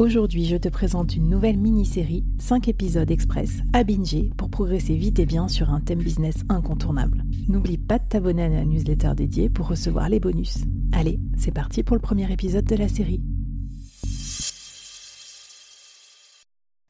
Aujourd'hui, je te présente une nouvelle mini-série, 5 épisodes express à binger pour progresser vite et bien sur un thème business incontournable. N'oublie pas de t'abonner à la newsletter dédiée pour recevoir les bonus. Allez, c'est parti pour le premier épisode de la série.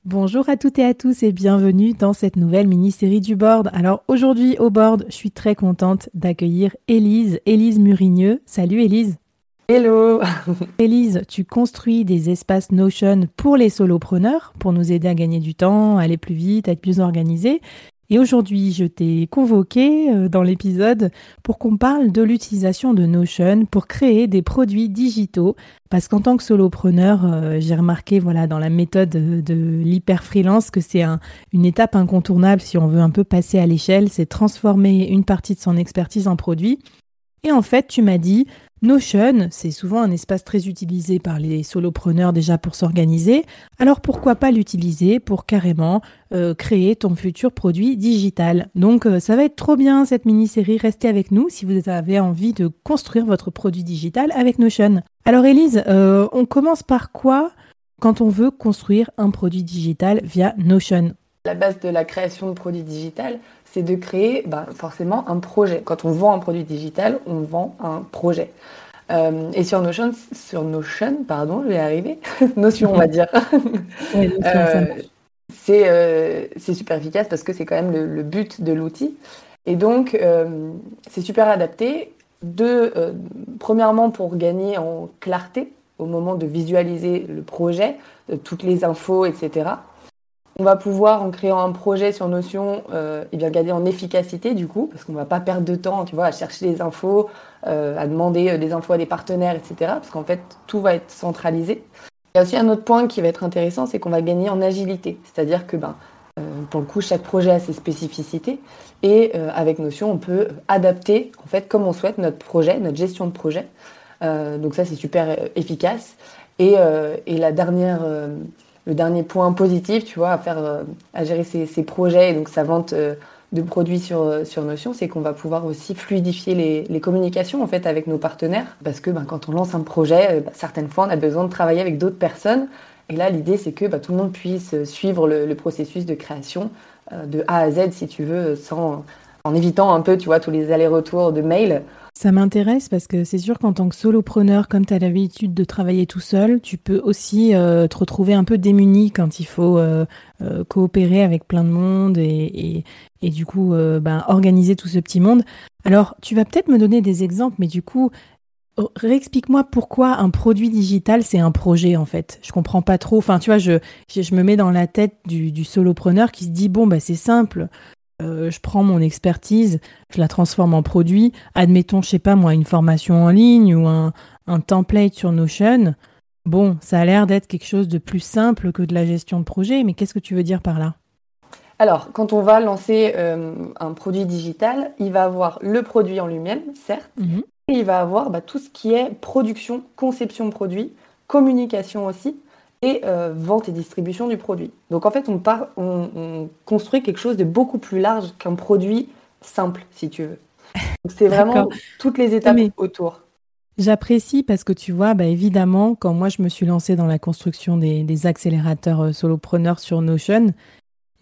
Bonjour à toutes et à tous et bienvenue dans cette nouvelle mini-série du board. Alors aujourd'hui au board, je suis très contente d'accueillir Élise, Élise Murigneux. Salut Élise. Hello Élise, tu construis des espaces Notion pour les solopreneurs, pour nous aider à gagner du temps, aller plus vite, être plus organisé. Et aujourd'hui, je t'ai convoqué euh, dans l'épisode pour qu'on parle de l'utilisation de Notion pour créer des produits digitaux. Parce qu'en tant que solopreneur, euh, j'ai remarqué voilà, dans la méthode de l'hyper freelance que c'est une étape incontournable si on veut un peu passer à l'échelle, c'est transformer une partie de son expertise en produit. Et en fait, tu m'as dit, Notion, c'est souvent un espace très utilisé par les solopreneurs déjà pour s'organiser. Alors pourquoi pas l'utiliser pour carrément euh, créer ton futur produit digital? Donc euh, ça va être trop bien cette mini-série. Restez avec nous si vous avez envie de construire votre produit digital avec Notion. Alors Elise, euh, on commence par quoi quand on veut construire un produit digital via Notion? La base de la création de produits digital, c'est de créer bah, forcément un projet. Quand on vend un produit digital, on vend un projet. Euh, et sur Notion, sur Notion, pardon, je vais arriver. Notion, on va dire. Euh, euh, c'est super efficace parce que c'est quand même le, but de l'outil. Et donc, c'est super adapté. De, premièrement, pour gagner en clarté au moment de visualiser le projet, toutes les infos, etc. On va pouvoir, en créant un projet sur Notion, euh, et bien gagner en efficacité du coup, parce qu'on ne va pas perdre de temps, tu vois, à chercher des infos, euh, à demander euh, des infos à des partenaires, etc. Parce qu'en fait, tout va être centralisé. Il y a aussi un autre point qui va être intéressant, c'est qu'on va gagner en agilité. C'est-à-dire que, ben, euh, pour le coup, chaque projet a ses spécificités. Et avec Notion, on peut adapter, en fait, comme on souhaite, notre projet, notre gestion de projet. donc ça, c'est super efficace. Et, et la dernière le dernier point positif, tu vois, à faire, euh, à gérer ces, projets et donc sa vente euh, de produits sur, euh, sur Notion, c'est qu'on va pouvoir aussi fluidifier les, communications en fait avec nos partenaires, parce que ben, quand on lance un projet, bah, certaines fois on a besoin de travailler avec d'autres personnes, et là l'idée c'est que bah, tout le monde puisse suivre le, processus de création de A à Z si tu veux, sans en évitant un peu, tu vois, tous les allers-retours de mails. Ça m'intéresse parce que c'est sûr qu'en tant que solopreneur, comme tu as l'habitude de travailler tout seul, tu peux aussi euh, te retrouver un peu démuni quand il faut euh, euh, coopérer avec plein de monde et, du coup ben, organiser tout ce petit monde. Alors, tu vas peut-être me donner des exemples, mais du coup, réexplique-moi pourquoi un produit digital, c'est un projet en fait. Je comprends pas trop. Enfin, tu vois, je, je, me mets dans la tête du, du solopreneur qui se dit, bon, bah, c'est simple. Euh, je prends mon expertise, je la transforme en produit. Admettons, je sais pas moi, une formation en ligne ou un, template sur Notion. Bon, ça a l'air d'être quelque chose de plus simple que de la gestion de projet, mais qu'est-ce que tu veux dire par là? Alors, quand on va lancer euh, un produit digital, il va avoir le produit en lui-même, certes, mhm. et il va avoir bah, tout ce qui est production, conception de produit, communication aussi, euh, vente et distribution du produit. Donc en fait, on, part, on, construit quelque chose de beaucoup plus large qu'un produit simple, si tu veux. C'est vraiment toutes les étapes autour. J'apprécie parce que tu vois, bah évidemment, quand moi je me suis lancée dans la construction des, accélérateurs euh, solopreneurs sur Notion,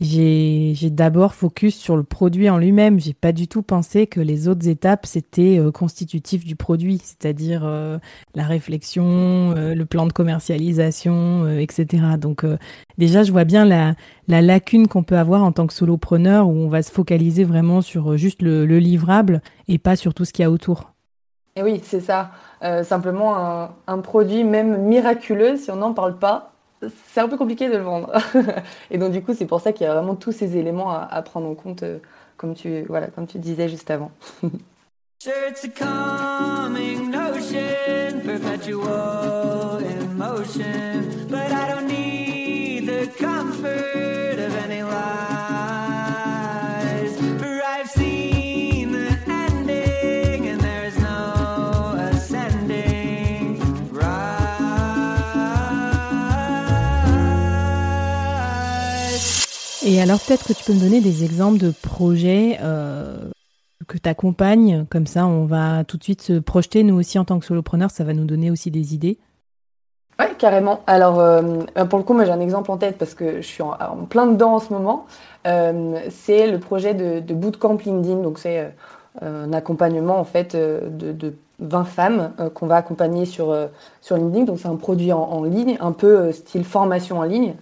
j'ai d'abord focus sur le produit en lui-même. J'ai pas du tout pensé que les autres étapes c'était euh, constitutif du produit, c'est-à-dire euh, la réflexion, euh, le plan de commercialisation, etc. Donc déjà, je vois bien la, la lacune qu'on peut avoir en tant que solopreneur où on va se focaliser vraiment sur juste le, le livrable et pas sur tout ce qu'il y a autour. Et oui, c'est ça. simplement un, un, produit même miraculeux, si on n'en parle pas, c'est un peu compliqué de le vendre. et donc, du coup, c'est pour ça qu'il y a vraiment tous ces éléments à, prendre en compte, euh, comme, tu, voilà, comme tu disais juste avant. alors peut-être que tu peux me donner des exemples de projets euh, que tu accompagnes, comme ça on va tout de suite se projeter, nous aussi en tant que solopreneur, ça va nous donner aussi des idées. Oui, carrément. Alors, euh, pour le coup, moi j'ai un exemple en tête parce que je suis en, plein dedans en ce moment. Euh, c'est le projet de, de, Bootcamp LinkedIn. Donc, c'est un accompagnement en fait de, 20 femmes qu'on va accompagner sur, sur LinkedIn. Donc, c'est un produit en, ligne, un peu style formation en ligne.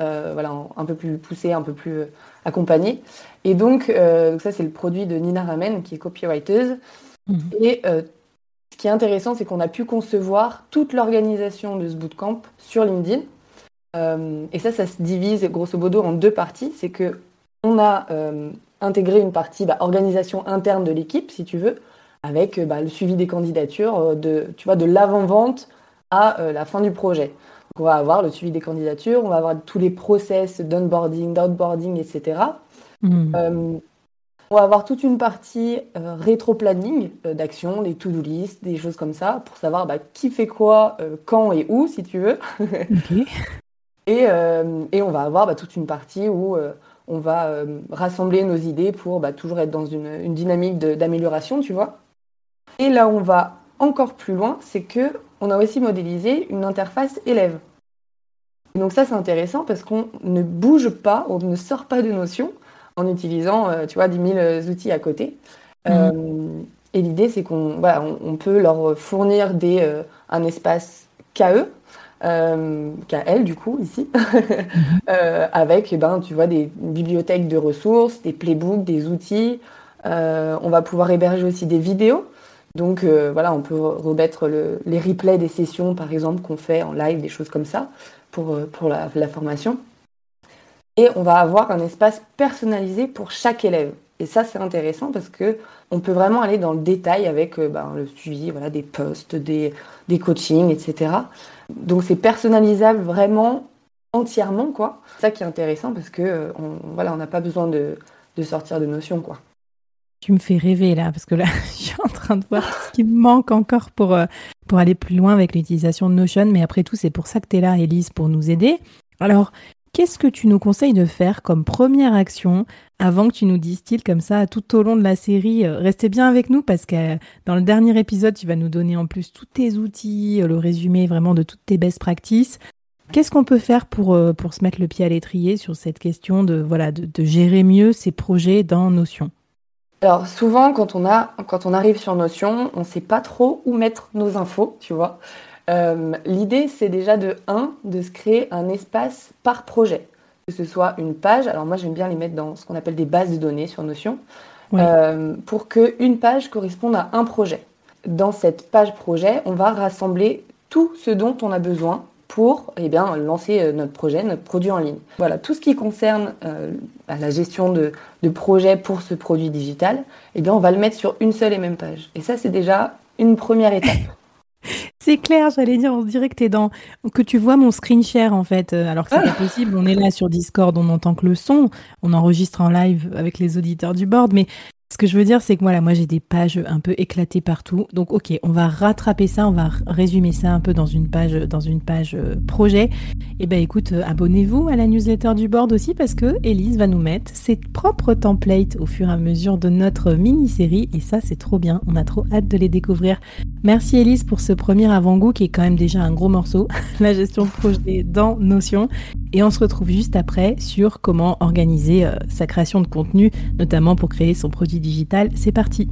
Euh, voilà, un peu plus poussé, un peu plus euh, accompagné. Et donc, euh, ça, c'est le produit de Nina Ramen, qui est copywriter. Mhm. Et ce qui est intéressant, c'est qu'on a pu concevoir toute l'organisation de ce bootcamp sur LinkedIn. et ça, ça se divise grosso modo en deux parties. C'est que on a intégré une partie bah, organisation interne de l'équipe, si tu veux, avec bah, le suivi des candidatures, de, tu vois, de l'avant-vente à la fin du projet on va avoir le suivi des candidatures, on va avoir tous les process d'onboarding, d'outboarding, etc. Hmm. Euh, on va avoir toute une partie euh, rétro-planning euh, d'actions, des to-do list, des choses comme ça, pour savoir bah, qui fait quoi, quand et où, si tu veux. et, on va avoir bah, toute une partie où on va rassembler nos idées pour bah, toujours être dans une, une dynamique d'amélioration, tu vois. Et là on va encore plus loin, c'est que on a aussi modélisé une interface élève. donc ça, c'est intéressant parce qu'on ne bouge pas, on ne sort pas de notion en utilisant, euh, tu vois, 10 000 euh, outils à côté. Mhm. Euh, et l'idée, c'est qu'on voilà, on, peut leur fournir des, un espace KE, KL du coup, ici, avec, eh ben, tu vois, des bibliothèques de ressources, des playbooks, des outils. on va pouvoir héberger aussi des vidéos. Donc euh, voilà, on peut remettre les replays des sessions, par exemple, qu'on fait en live, des choses comme ça, pour, euh, pour la, formation. Et on va avoir un espace personnalisé pour chaque élève. Et ça, c'est intéressant parce que on peut vraiment aller dans le détail avec euh, ben, le suivi voilà, des posts, des, des coachings, etc. Donc c'est personnalisable vraiment entièrement, quoi. C'est ça qui est intéressant parce que voilà, on n'a pas besoin de, de sortir de notions, quoi. Tu me fais rêver là, parce que là, je suis en train de voir ce qui me manque encore pour, euh, pour aller plus loin avec l'utilisation de Notion. Mais après tout, c'est pour ça que tu es là, Elise, pour nous aider. Alors, qu'est-ce que tu nous conseilles de faire comme première action avant que tu nous distilles comme ça tout au long de la série euh, Restez bien avec nous parce que euh, dans le dernier épisode, tu vas nous donner en plus tous tes outils, le résumé vraiment de toutes tes best practices. Qu'est-ce qu'on peut faire pour, pour se mettre le pied à l'étrier sur cette question de, voilà, de, de gérer mieux ces projets dans Notion? Alors souvent, quand on, a, quand on arrive sur Notion, on ne sait pas trop où mettre nos infos, tu vois. Euh, l'idée, c'est déjà de 1, de se créer un espace par projet. Que ce soit une page, alors moi j'aime bien les mettre dans ce qu'on appelle des bases de données sur Notion, euh, pour qu'une page corresponde à un projet. Dans cette page projet, on va rassembler tout ce dont on a besoin pour eh bien, lancer euh, notre projet, notre produit en ligne. Voilà, tout ce qui concerne euh, la gestion de, de projet pour ce produit digital, eh bien, on va le mettre sur une seule et même page. Et ça, c'est déjà une première étape. C'est clair, j'allais dire, on dirait que tu dans que tu vois mon screen share en fait, euh, alors que c'est pas ah. possible. On est là sur Discord, on entend que le son, on enregistre en live avec les auditeurs du board, mais Ce que je veux dire, c'est que voilà, moi j'ai des pages un peu éclatées partout. Donc ok, on va rattraper ça, on va résumer ça un peu dans une page, dans une page euh, projet. Et eh ben écoute, euh, abonnez-vous à la newsletter du board aussi parce que Elise va nous mettre ses propres templates au fur et à mesure de notre mini-série. Et ça, c'est trop bien. On a trop hâte de les découvrir. Merci Elise pour ce premier avant-goût qui est quand même déjà un gros morceau, la gestion projet dans Notion. Et on se retrouve juste après sur comment organiser euh, sa création de contenu, notamment pour créer son produit digital. C'est parti